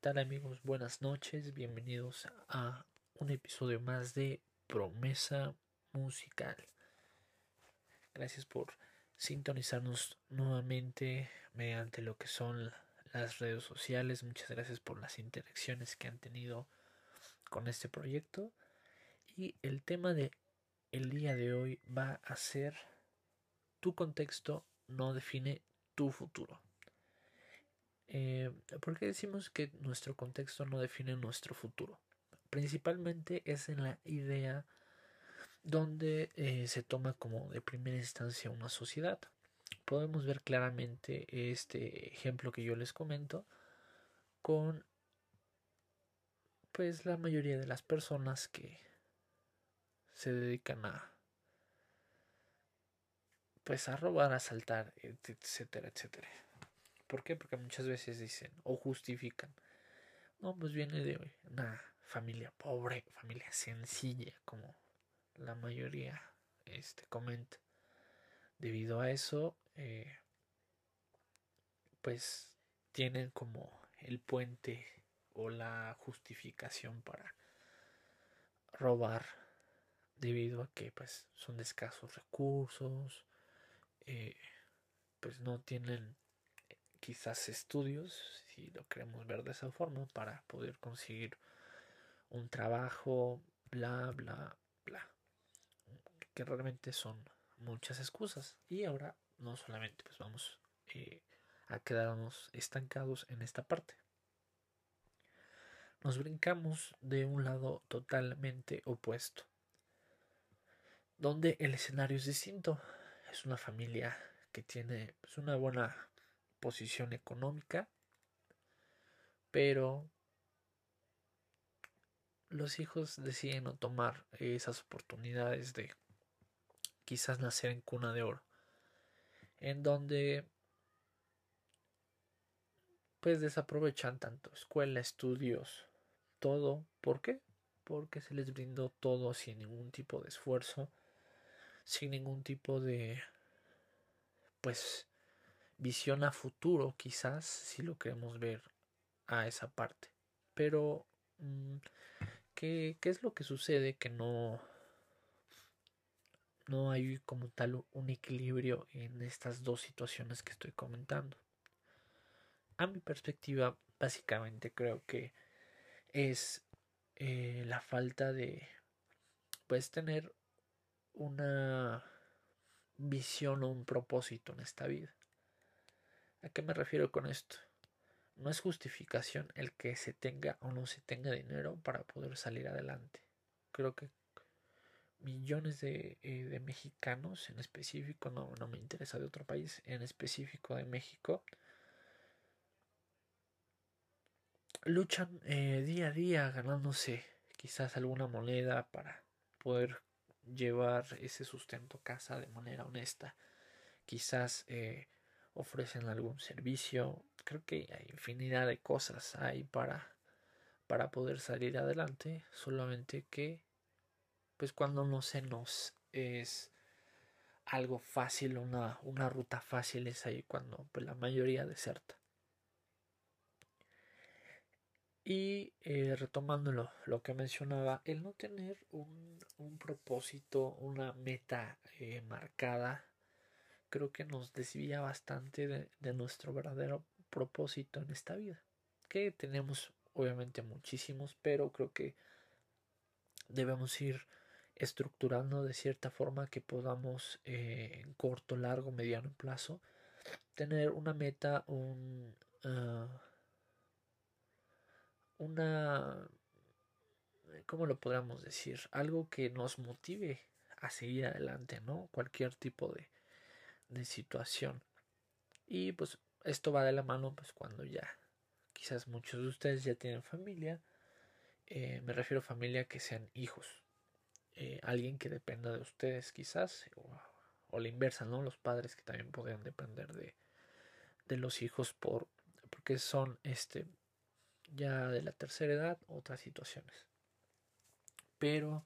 ¿qué tal amigos? Buenas noches, bienvenidos a un episodio más de Promesa Musical. Gracias por sintonizarnos nuevamente mediante lo que son las redes sociales. Muchas gracias por las interacciones que han tenido con este proyecto. Y el tema de el día de hoy va a ser tu contexto no define tu futuro. Eh, ¿Por qué decimos que nuestro contexto no define nuestro futuro? Principalmente es en la idea donde eh, se toma como de primera instancia una sociedad. Podemos ver claramente este ejemplo que yo les comento con pues la mayoría de las personas que se dedican a pues a robar, a asaltar, etcétera, etcétera. ¿Por qué? Porque muchas veces dicen o justifican. No, pues viene de una familia pobre, familia sencilla, como la mayoría este, comenta. Debido a eso, eh, pues tienen como el puente o la justificación para robar debido a que pues son de escasos recursos eh, pues no tienen quizás estudios, si lo queremos ver de esa forma, para poder conseguir un trabajo, bla, bla, bla. Que realmente son muchas excusas. Y ahora no solamente pues vamos eh, a quedarnos estancados en esta parte. Nos brincamos de un lado totalmente opuesto, donde el escenario es distinto. Es una familia que tiene pues, una buena posición económica, pero los hijos deciden no tomar esas oportunidades de quizás nacer en cuna de oro, en donde pues desaprovechan tanto escuela, estudios, todo. ¿Por qué? Porque se les brindó todo sin ningún tipo de esfuerzo, sin ningún tipo de pues visión a futuro, quizás, si lo queremos ver a esa parte. Pero, mm, ¿qué, ¿qué, es lo que sucede? Que no, no hay como tal un equilibrio en estas dos situaciones que estoy comentando. A mi perspectiva, básicamente creo que es eh, la falta de, pues, tener una visión o un propósito en esta vida. ¿A qué me refiero con esto? No es justificación el que se tenga o no se tenga dinero para poder salir adelante. Creo que millones de, eh, mexicanos en específico, no, no me interesa de otro país, en específico de México, luchan eh, día a día ganándose quizás alguna moneda para poder llevar ese sustento a casa de manera honesta. Quizás eh, ofrecen algún servicio. Creo que hay infinidad de cosas ahí para, para poder salir adelante. Solamente que, pues cuando no se nos es algo fácil, una, una ruta fácil es ahí cuando pues, la mayoría deserta. Y eh, retomando lo, que mencionaba, el no tener un, un propósito, una meta eh, marcada, creo que nos desvía bastante de, nuestro verdadero propósito en esta vida. Que tenemos obviamente muchísimos, pero creo que debemos ir estructurando de cierta forma que podamos eh, en corto, largo, mediano plazo tener una meta, un, ah, una, ¿cómo lo podríamos decir? Algo que nos motive a seguir adelante, ¿no? Cualquier tipo de, de situación. Y pues esto va de la mano pues cuando ya quizás muchos de ustedes ya tienen familia. Eh, me refiero a familia que sean hijos. Eh, alguien que dependa de ustedes quizás. O, la inversa, ¿no? Los padres que también podrían depender de, de los hijos por porque son este ya de la tercera edad otras situaciones pero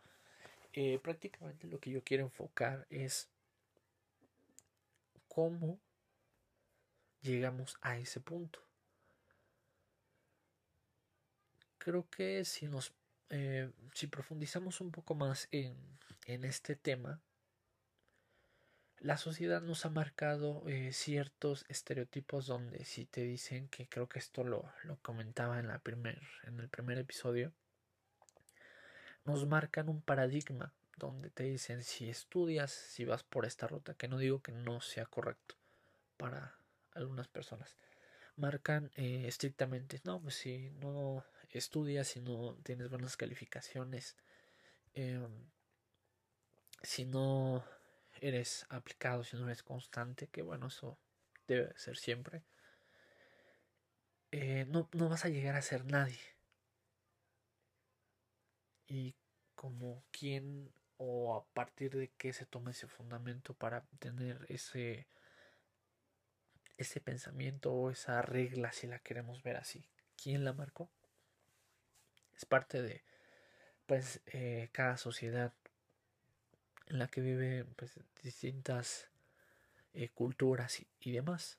eh, prácticamente lo que yo quiero enfocar es cómo llegamos a ese punto. creo que si nos eh, si profundizamos un poco más en, en, este tema, la sociedad nos ha marcado eh, ciertos estereotipos donde si te dicen que creo que esto lo, lo comentaba en la primer, en el primer episodio, nos marcan un paradigma donde te dicen si estudias, si vas por esta ruta, que no digo que no sea correcto para algunas personas, marcan eh, estrictamente, no, pues si no estudias, si no tienes buenas calificaciones, eh, si no eres aplicado, si no eres constante, que bueno, eso debe ser siempre, eh, no, no vas a llegar a ser nadie. Y como quién o a partir de qué se toma ese fundamento para tener ese ese pensamiento o esa regla si la queremos ver así quién la marcó es parte de pues eh, cada sociedad en la que vive pues distintas eh, culturas y, y, demás.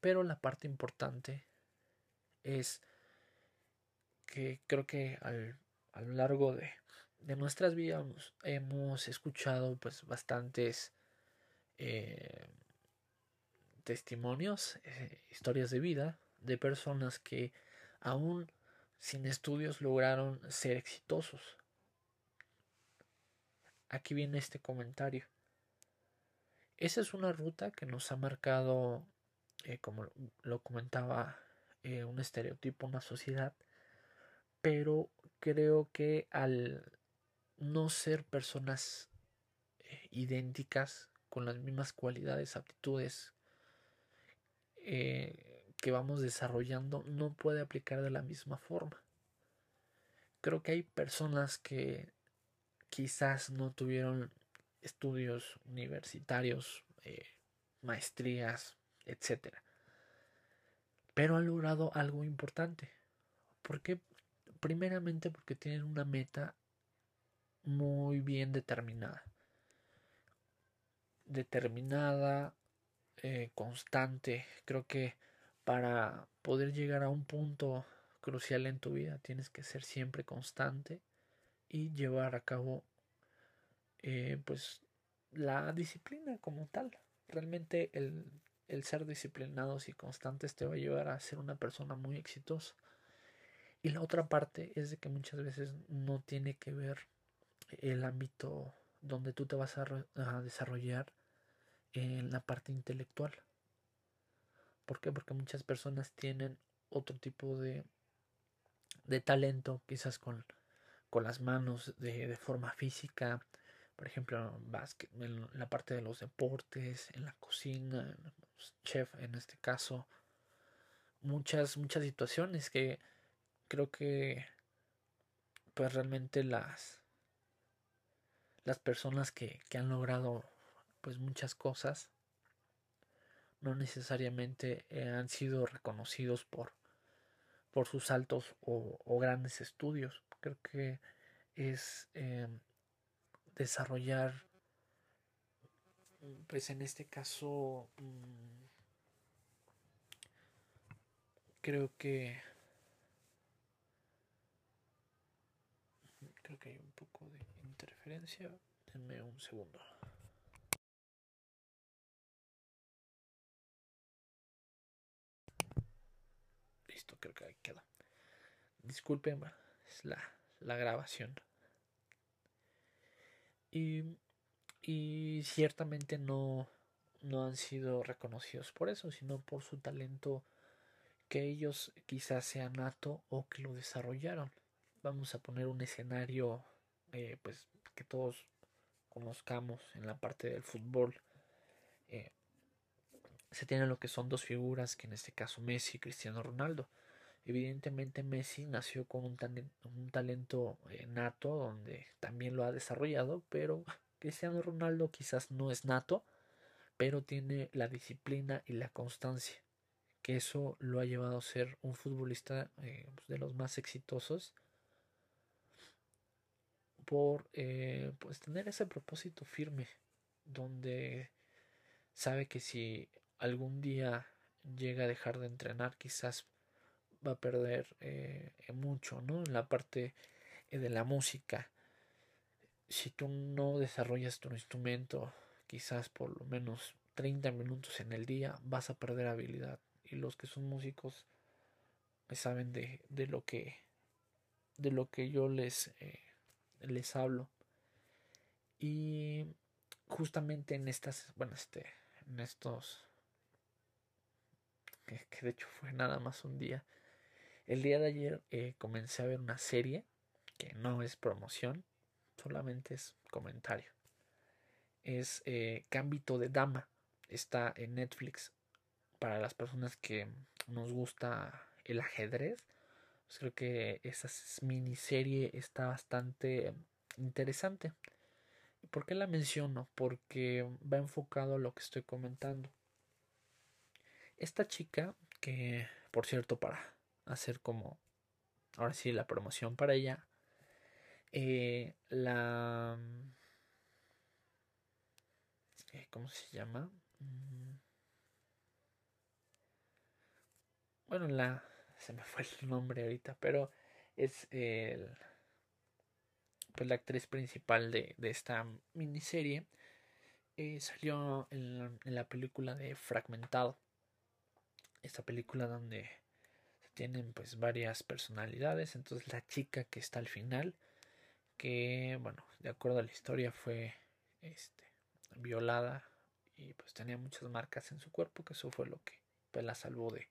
Pero la parte importante es que creo que al, a lo largo de, de nuestras vidas hemos escuchado pues bastantes eh, testimonios, eh, historias de vida de personas que aún sin estudios lograron ser exitosos. Aquí viene este comentario. Esa es una ruta que nos ha marcado, eh, como lo comentaba, un estereotipo, una sociedad pero creo que al no ser personas eh, idénticas con las mismas cualidades, aptitudes eh, que vamos desarrollando, no puede aplicar de la misma forma. Creo que hay personas que quizás no tuvieron estudios universitarios, eh, maestrías, etc. Pero han logrado algo importante. ¿Por qué? Primeramente porque tienen una meta muy bien determinada. Determinada, eh, constante. Creo que para poder llegar a un punto crucial en tu vida tienes que ser siempre constante y llevar a cabo eh, pues la disciplina como tal. Realmente el, el ser disciplinados y constantes te va a llevar a ser una persona muy exitosa. Y la otra parte es de que muchas veces no tiene que ver el ámbito donde tú te vas a, desarrollar en la parte intelectual. ¿Por qué? Porque muchas personas tienen otro tipo de, de talento, quizás con, con las manos, de, de, forma física, por ejemplo, en, en la parte de los deportes, en la cocina, chef en este caso, muchas, muchas situaciones que creo que pues realmente las las personas que, que han logrado pues muchas cosas no necesariamente eh, han sido reconocidos por por sus altos o, grandes estudios. Creo que es eh, desarrollar pues en este caso mmm, creo que Creo que hay un poco de interferencia. Denme un segundo. Listo, creo que ahí queda. Disculpen, es la, la grabación. Y, y ciertamente no, no han sido reconocidos por eso, sino por su talento que ellos quizás sean nato o que lo desarrollaron vamos a poner un escenario eh, pues que todos conozcamos en la parte del fútbol. Eh, se tienen lo que son dos figuras que en este caso Messi y Cristiano Ronaldo. Evidentemente Messi nació con un, talento eh, nato donde también lo ha desarrollado pero Cristiano Ronaldo quizás no es nato pero tiene la disciplina y la constancia que eso lo ha llevado a ser un futbolista pues, de los más exitosos por eh, pues tener ese propósito firme donde sabe que si algún día llega a dejar de entrenar quizás va a perder eh, mucho, ¿no? En la parte eh, de la música. Si tú no desarrollas tu instrumento, quizás por lo menos 30 minutos en el día, vas a perder habilidad. Y los que son músicos saben de, de lo que de lo que yo les les hablo. Y justamente en estas bueno este en estos que, de hecho fue nada más un día. El día de ayer eh, comencé a ver una serie que no es promoción solamente es comentario. Es eh, Cámbito de Dama. Está en Netflix. Para las personas que nos gusta el ajedrez. Pues creo que esa miniserie está bastante interesante. ¿Por qué la menciono? Porque va enfocado a lo que estoy comentando. Esta chica, que por cierto, para hacer como ahora sí la promoción para ella, eh, la. Eh, ¿Cómo se llama? Mm. Bueno, la se me fue el nombre ahorita, pero es el, pues la actriz principal de, esta miniserie. Eh, salió en, la película de Fragmentado. Esta película donde se tienen pues varias personalidades. Entonces la chica que está al final, que bueno, de acuerdo a la historia fue este, violada y pues tenía muchas marcas en su cuerpo, que eso fue lo que pues, la salvó de,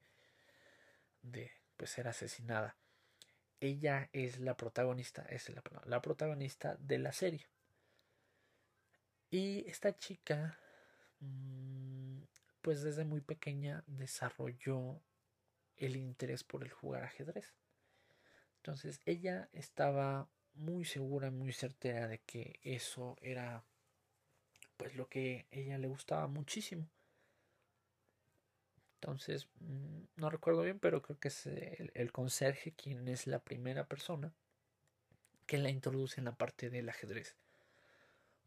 de pues ser asesinada. Ella es la protagonista, es la, la protagonista de la serie. Y esta chica, mm, pues desde muy pequeña desarrolló el interés por el jugar ajedrez. Entonces ella estaba muy segura, muy certera de que eso era pues lo que ella le gustaba muchísimo. Entonces, mm, no recuerdo bien, pero creo que es el, conserje quien es la primera persona que la introduce en la parte del ajedrez.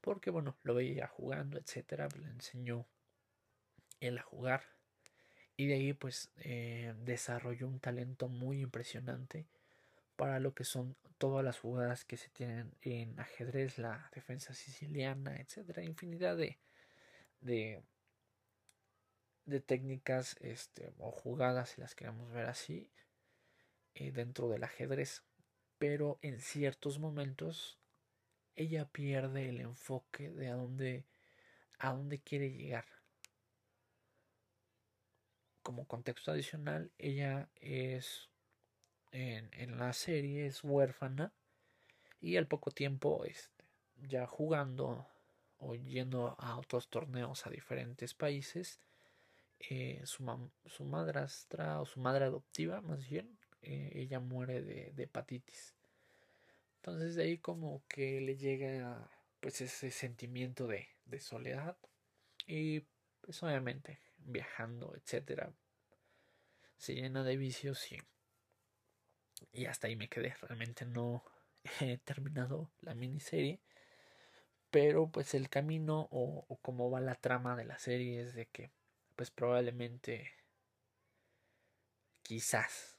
Porque, bueno, lo veía jugando, etcétera, le enseñó él a jugar. Y de ahí, pues, eh, desarrolló un talento muy impresionante para lo que son todas las jugadas que se tienen en ajedrez, la defensa siciliana, etcétera, infinidad de, de de técnicas este, o jugadas, si las queremos ver así, eh, dentro del ajedrez. Pero en ciertos momentos ella pierde el enfoque de a dónde, a dónde quiere llegar. Como contexto adicional, ella es en, en la serie es huérfana y al poco tiempo este, ya jugando o yendo a otros torneos a diferentes países eh, su, su, madrastra o su madre adoptiva más bien, eh, ella muere de, hepatitis. Entonces de ahí como que le llega pues ese sentimiento de, de soledad y pues obviamente viajando, etcétera, se llena de vicios y, y hasta ahí me quedé. Realmente no he terminado la miniserie. Pero pues el camino o, o cómo va la trama de la serie es de que pues probablemente quizás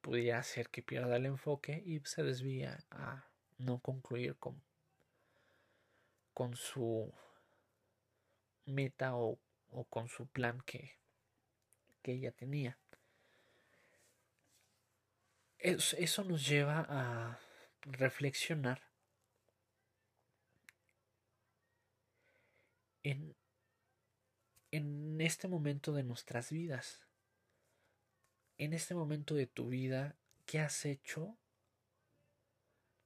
pudiera hacer que pierda el enfoque y se desvía a no concluir con, con su meta o, o con su plan que, que ella tenía. Eso, eso nos lleva a reflexionar en en este momento de nuestras vidas. En este momento de tu vida, ¿qué has hecho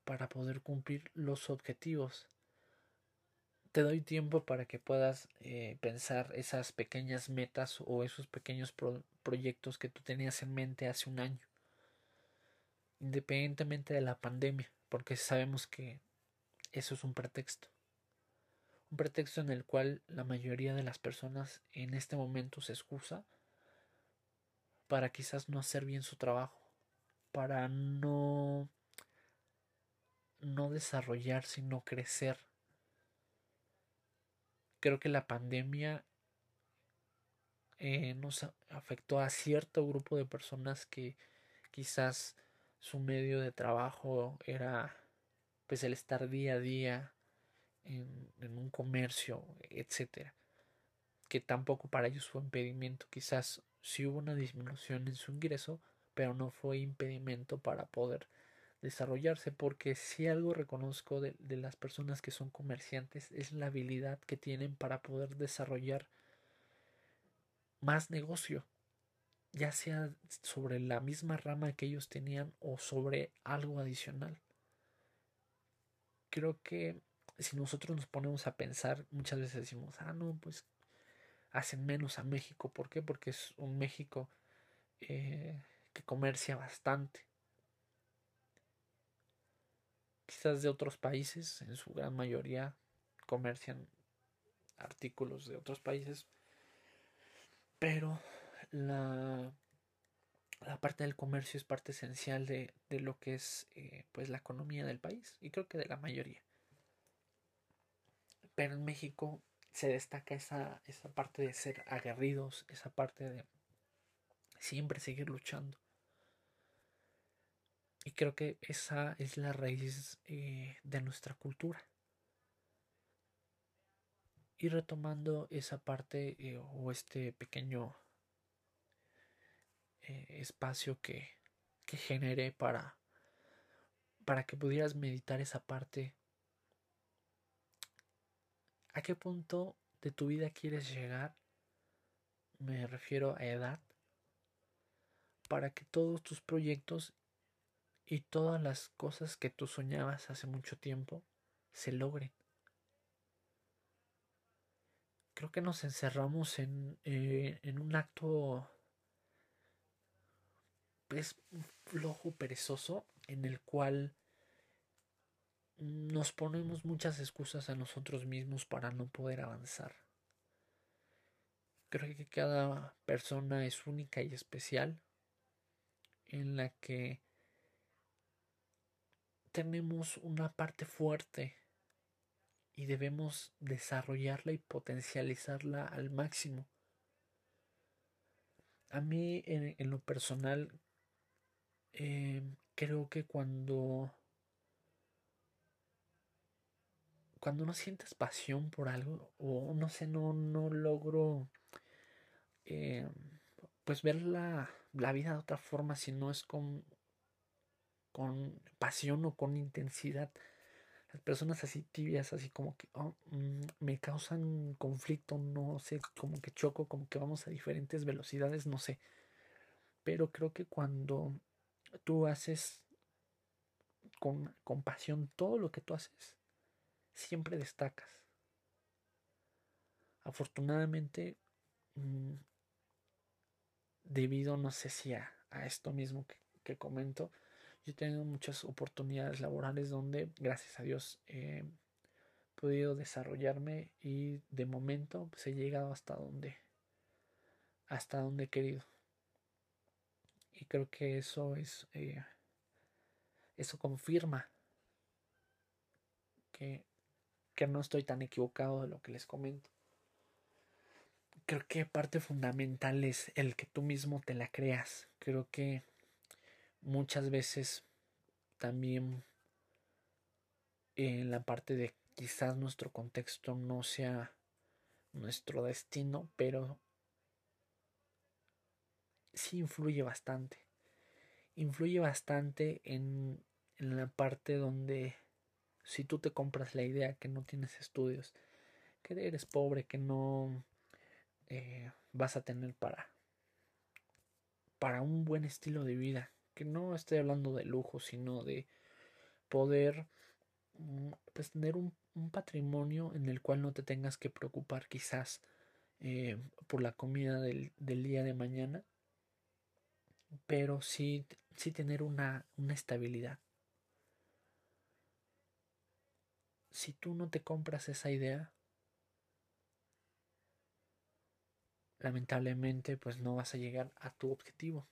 para poder cumplir los objetivos? Te doy tiempo para que puedas eh, pensar esas pequeñas metas o esos pequeños proyectos que tú tenías en mente hace un año, independientemente de la pandemia, porque sabemos que eso es un pretexto un pretexto en el cual la mayoría de las personas en este momento se excusa para quizás no hacer bien su trabajo, para no no desarrollar, sino crecer. Creo que la pandemia eh, nos afectó a cierto grupo de personas que quizás su medio de trabajo era pues el estar día a día en, un comercio, etcétera, que tampoco para ellos fue impedimento, quizás sí hubo una disminución en su ingreso, pero no fue impedimento para poder desarrollarse, porque si algo reconozco de, de, las personas que son comerciantes es la habilidad que tienen para poder desarrollar más negocio, ya sea sobre la misma rama que ellos tenían o sobre algo adicional. Creo que si nosotros nos ponemos a pensar, muchas veces decimos, ah, no, pues hacen menos a México. ¿Por qué? Porque es un México eh, que comercia bastante. Quizás de otros países, en su gran mayoría, comercian artículos de otros países. Pero la, la parte del comercio es parte esencial de, de lo que es eh, pues la economía del país y creo que de la mayoría. Pero en México se destaca esa, esa parte de ser aguerridos, esa parte de siempre seguir luchando. Y creo que esa es la raíz eh, de nuestra cultura. Y retomando esa parte eh, o este pequeño eh, espacio que, que generé para, para que pudieras meditar esa parte ¿A qué punto de tu vida quieres llegar? Me refiero a edad. Para que todos tus proyectos y todas las cosas que tú soñabas hace mucho tiempo se logren. Creo que nos encerramos en, eh, en un acto pues flojo, perezoso, en el cual nos ponemos muchas excusas a nosotros mismos para no poder avanzar. Creo que cada persona es única y especial en la que tenemos una parte fuerte y debemos desarrollarla y potencializarla al máximo. A mí en, lo personal eh, creo que cuando cuando no sientes pasión por algo o no sé, no, no logro eh, pues ver la, la, vida de otra forma si no es con, con pasión o con intensidad. Las personas así tibias, así como que oh, mm, me causan conflicto, no sé, como que choco, como que vamos a diferentes velocidades, no sé. Pero creo que cuando tú haces con, con pasión todo lo que tú haces, siempre destacas. Afortunadamente, mm, debido, no sé si a, esto mismo que, comento, yo he tenido muchas oportunidades laborales donde, gracias a Dios, he podido desarrollarme y de momento pues, he llegado hasta donde, hasta donde he querido. Y creo que eso es, eh, eso confirma que que no estoy tan equivocado de lo que les comento. Creo que parte fundamental es el que tú mismo te la creas. Creo que muchas veces también en la parte de quizás nuestro contexto no sea nuestro destino, pero sí influye bastante. Influye bastante en, en la parte donde si tú te compras la idea que no tienes estudios, que eres pobre, que no eh, vas a tener para, para un buen estilo de vida, que no estoy hablando de lujo, sino de poder mm, pues, tener un, patrimonio en el cual no te tengas que preocupar quizás eh, por la comida del, del, día de mañana, pero sí, sí tener una, una estabilidad. Si tú no te compras esa idea, lamentablemente pues no vas a llegar a tu objetivo.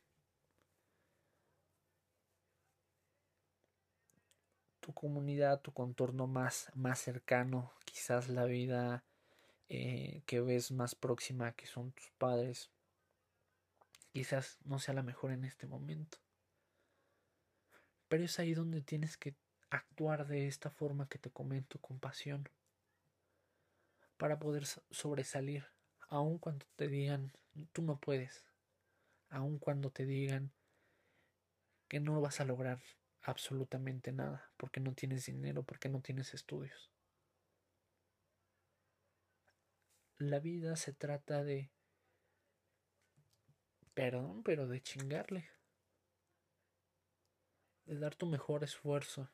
Tu comunidad, tu contorno más, más cercano, quizás la vida eh, que ves más próxima que son tus padres, quizás no sea la mejor en este momento. Pero es ahí donde tienes que actuar de esta forma que te comento, con pasión, para poder sobresalir, aun cuando te digan, tú no puedes, aun cuando te digan que no vas a lograr absolutamente nada, porque no tienes dinero, porque no tienes estudios. La vida se trata de, perdón, pero de chingarle, de dar tu mejor esfuerzo,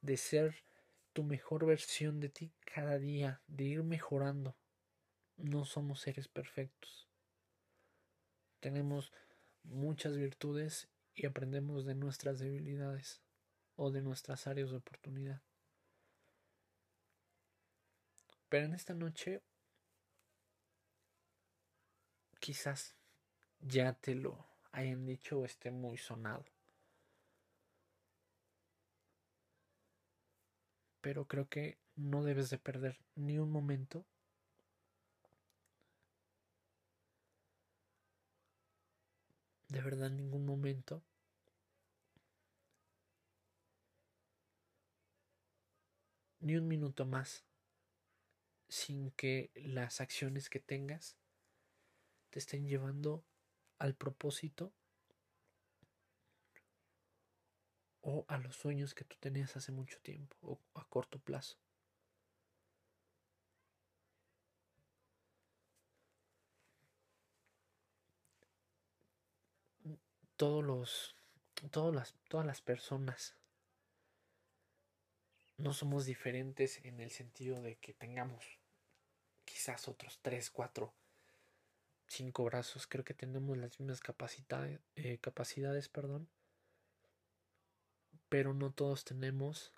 de ser tu mejor versión de ti cada día, de ir mejorando. No somos seres perfectos. Tenemos muchas virtudes y aprendemos de nuestras debilidades o de nuestras áreas de oportunidad. Pero en esta noche quizás ya te lo hayan dicho o esté muy sonado. Pero creo que no debes de perder ni un momento. De verdad ningún momento. Ni un minuto más sin que las acciones que tengas te estén llevando al propósito o a los sueños que tú tenías hace mucho tiempo o a corto plazo. Todos los, todas las, todas las personas no somos diferentes en el sentido de que tengamos quizás otros tres, cuatro, cinco brazos. Creo que tenemos las mismas capacidades, eh, capacidades, perdón. Pero no todos tenemos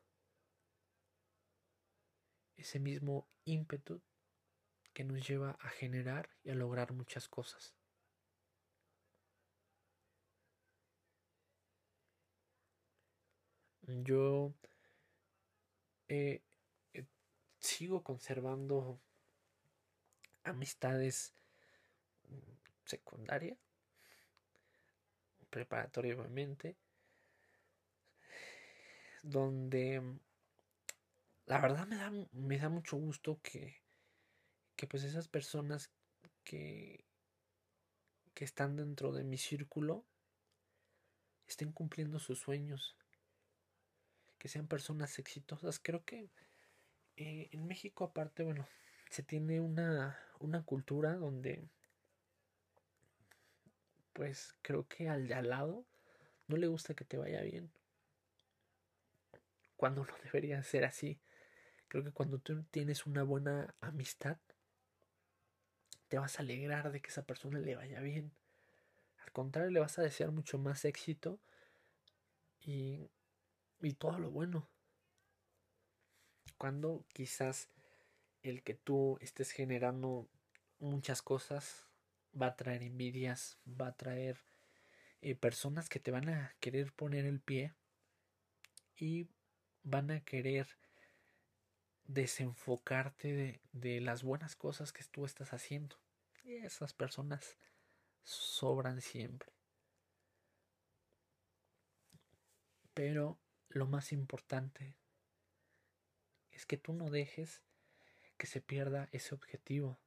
ese mismo ímpetu que nos lleva a generar y a lograr muchas cosas. Yo eh, eh, sigo conservando amistades secundaria, preparatoria donde mm, la verdad me da, me da mucho gusto que, que pues esas personas que, que están dentro de mi círculo estén cumpliendo sus sueños que sean personas exitosas. Creo que eh, en México aparte, bueno, se tiene una, una cultura donde pues creo que al de al lado no le gusta que te vaya bien. Cuando no debería ser así. Creo que cuando tú tienes una buena amistad, te vas a alegrar de que esa persona le vaya bien. Al contrario, le vas a desear mucho más éxito y y todo lo bueno. Cuando quizás el que tú estés generando muchas cosas va a traer envidias, va a traer eh, personas que te van a querer poner el pie y van a querer desenfocarte de, de las buenas cosas que tú estás haciendo. Y esas personas sobran siempre. Pero lo más importante es que tú no dejes que se pierda ese objetivo,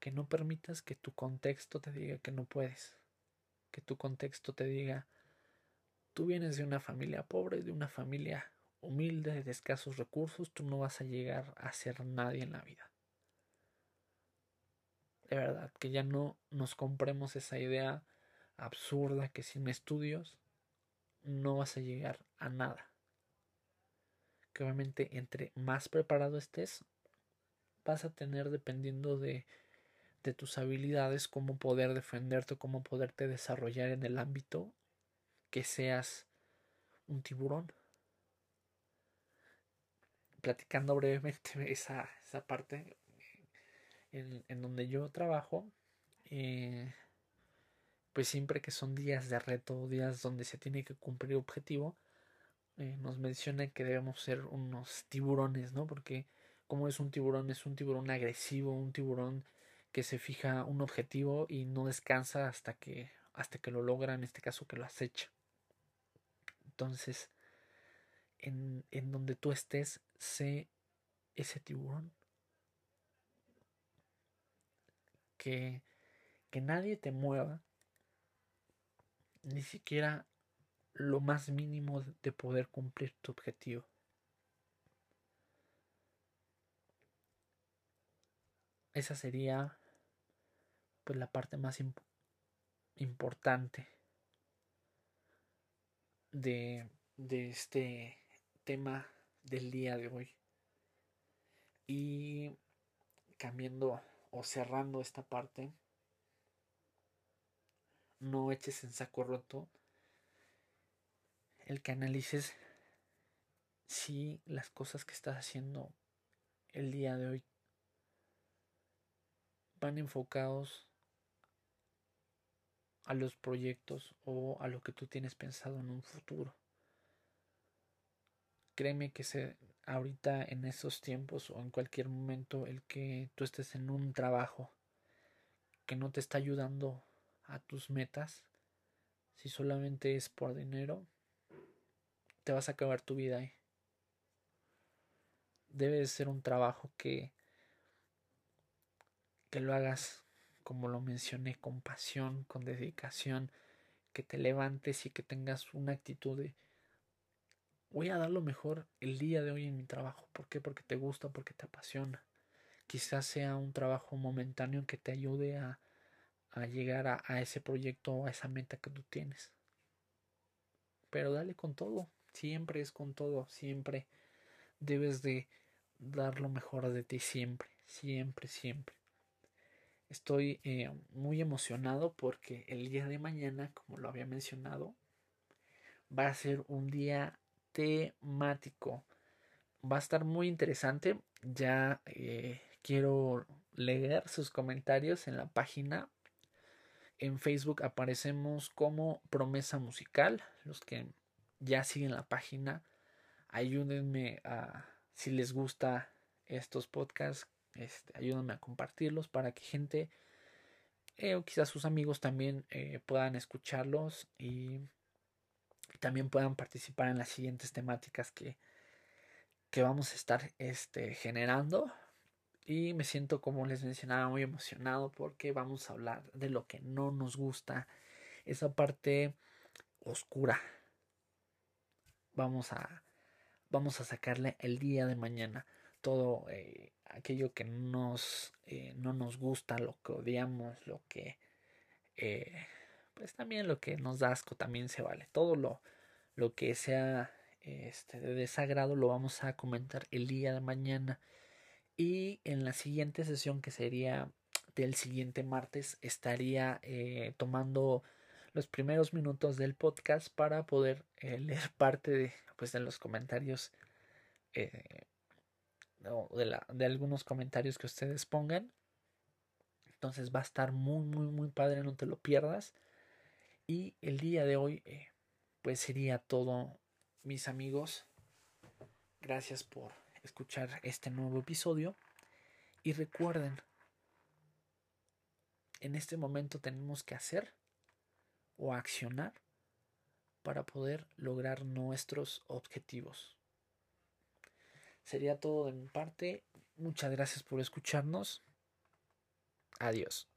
que no permitas que tu contexto te diga que no puedes, que tu contexto te diga, tú vienes de una familia pobre, de una familia humilde, de escasos recursos, tú no vas a llegar a ser nadie en la vida. De verdad, que ya no nos compremos esa idea absurda que sin estudios no vas a llegar a nada que obviamente entre más preparado estés, vas a tener dependiendo de, de tus habilidades, cómo poder defenderte, cómo poderte desarrollar en el ámbito que seas un tiburón. Platicando brevemente esa, esa parte en, en, donde yo trabajo, eh, pues siempre que son días de reto, días donde se tiene que cumplir objetivo, eh, nos mencionan que debemos ser unos tiburones, ¿no? Porque como es un tiburón, es un tiburón agresivo, un tiburón que se fija un objetivo y no descansa hasta que hasta que lo logra, en este caso que lo acecha. Entonces, en, en donde tú estés, sé ese tiburón. Que, que nadie te mueva, ni siquiera lo más mínimo de poder cumplir tu objetivo. Esa sería pues la parte más importante de, de este tema del día de hoy. Y cambiando o cerrando esta parte, no eches en saco roto el que analices si las cosas que estás haciendo el día de hoy van enfocados a los proyectos o a lo que tú tienes pensado en un futuro. Créeme que se, ahorita en esos tiempos o en cualquier momento el que tú estés en un trabajo que no te está ayudando a tus metas, si solamente es por dinero, te vas a acabar tu vida ahí. Debe ser un trabajo que que lo hagas como lo mencioné con pasión, con dedicación, que te levantes y que tengas una actitud de voy a dar lo mejor el día de hoy en mi trabajo. ¿Por qué? Porque te gusta, porque te apasiona. Quizás sea un trabajo momentáneo que te ayude a, a llegar a, ese proyecto o a esa meta que tú tienes. Pero dale con todo, siempre es con todo, siempre debes de dar lo mejor de ti, siempre, siempre, siempre. Estoy eh, muy emocionado porque el día de mañana, como lo había mencionado, va a ser un día temático. Va a estar muy interesante. Ya eh, quiero leer sus comentarios en la página. En Facebook aparecemos como promesa musical. Los que ya siguen la página, ayúdenme a, si les gusta estos podcasts, este, ayúdenme a compartirlos para que gente eh, o quizás sus amigos también eh, puedan escucharlos y también puedan participar en las siguientes temáticas que, que vamos a estar este, generando. Y me siento, como les mencionaba, muy emocionado porque vamos a hablar de lo que no nos gusta, esa parte oscura. Vamos a, vamos a sacarle el día de mañana todo eh, aquello que nos, eh, no nos gusta, lo que odiamos, lo que, eh, pues también lo que nos da asco también se vale. Todo lo, lo que sea este, de desagrado lo vamos a comentar el día de mañana. Y en la siguiente sesión, que sería del siguiente martes, estaría eh, tomando los primeros minutos del podcast para poder leer parte de, pues, de los comentarios de, la, de algunos comentarios que ustedes pongan. Entonces va a estar muy, muy, muy padre, no te lo pierdas. Y el día de hoy, eh, pues sería todo, mis amigos. Gracias por escuchar este nuevo episodio. Y recuerden, en este momento tenemos que hacer o accionar para poder lograr nuestros objetivos. Sería todo de mi parte. Muchas gracias por escucharnos. Adiós.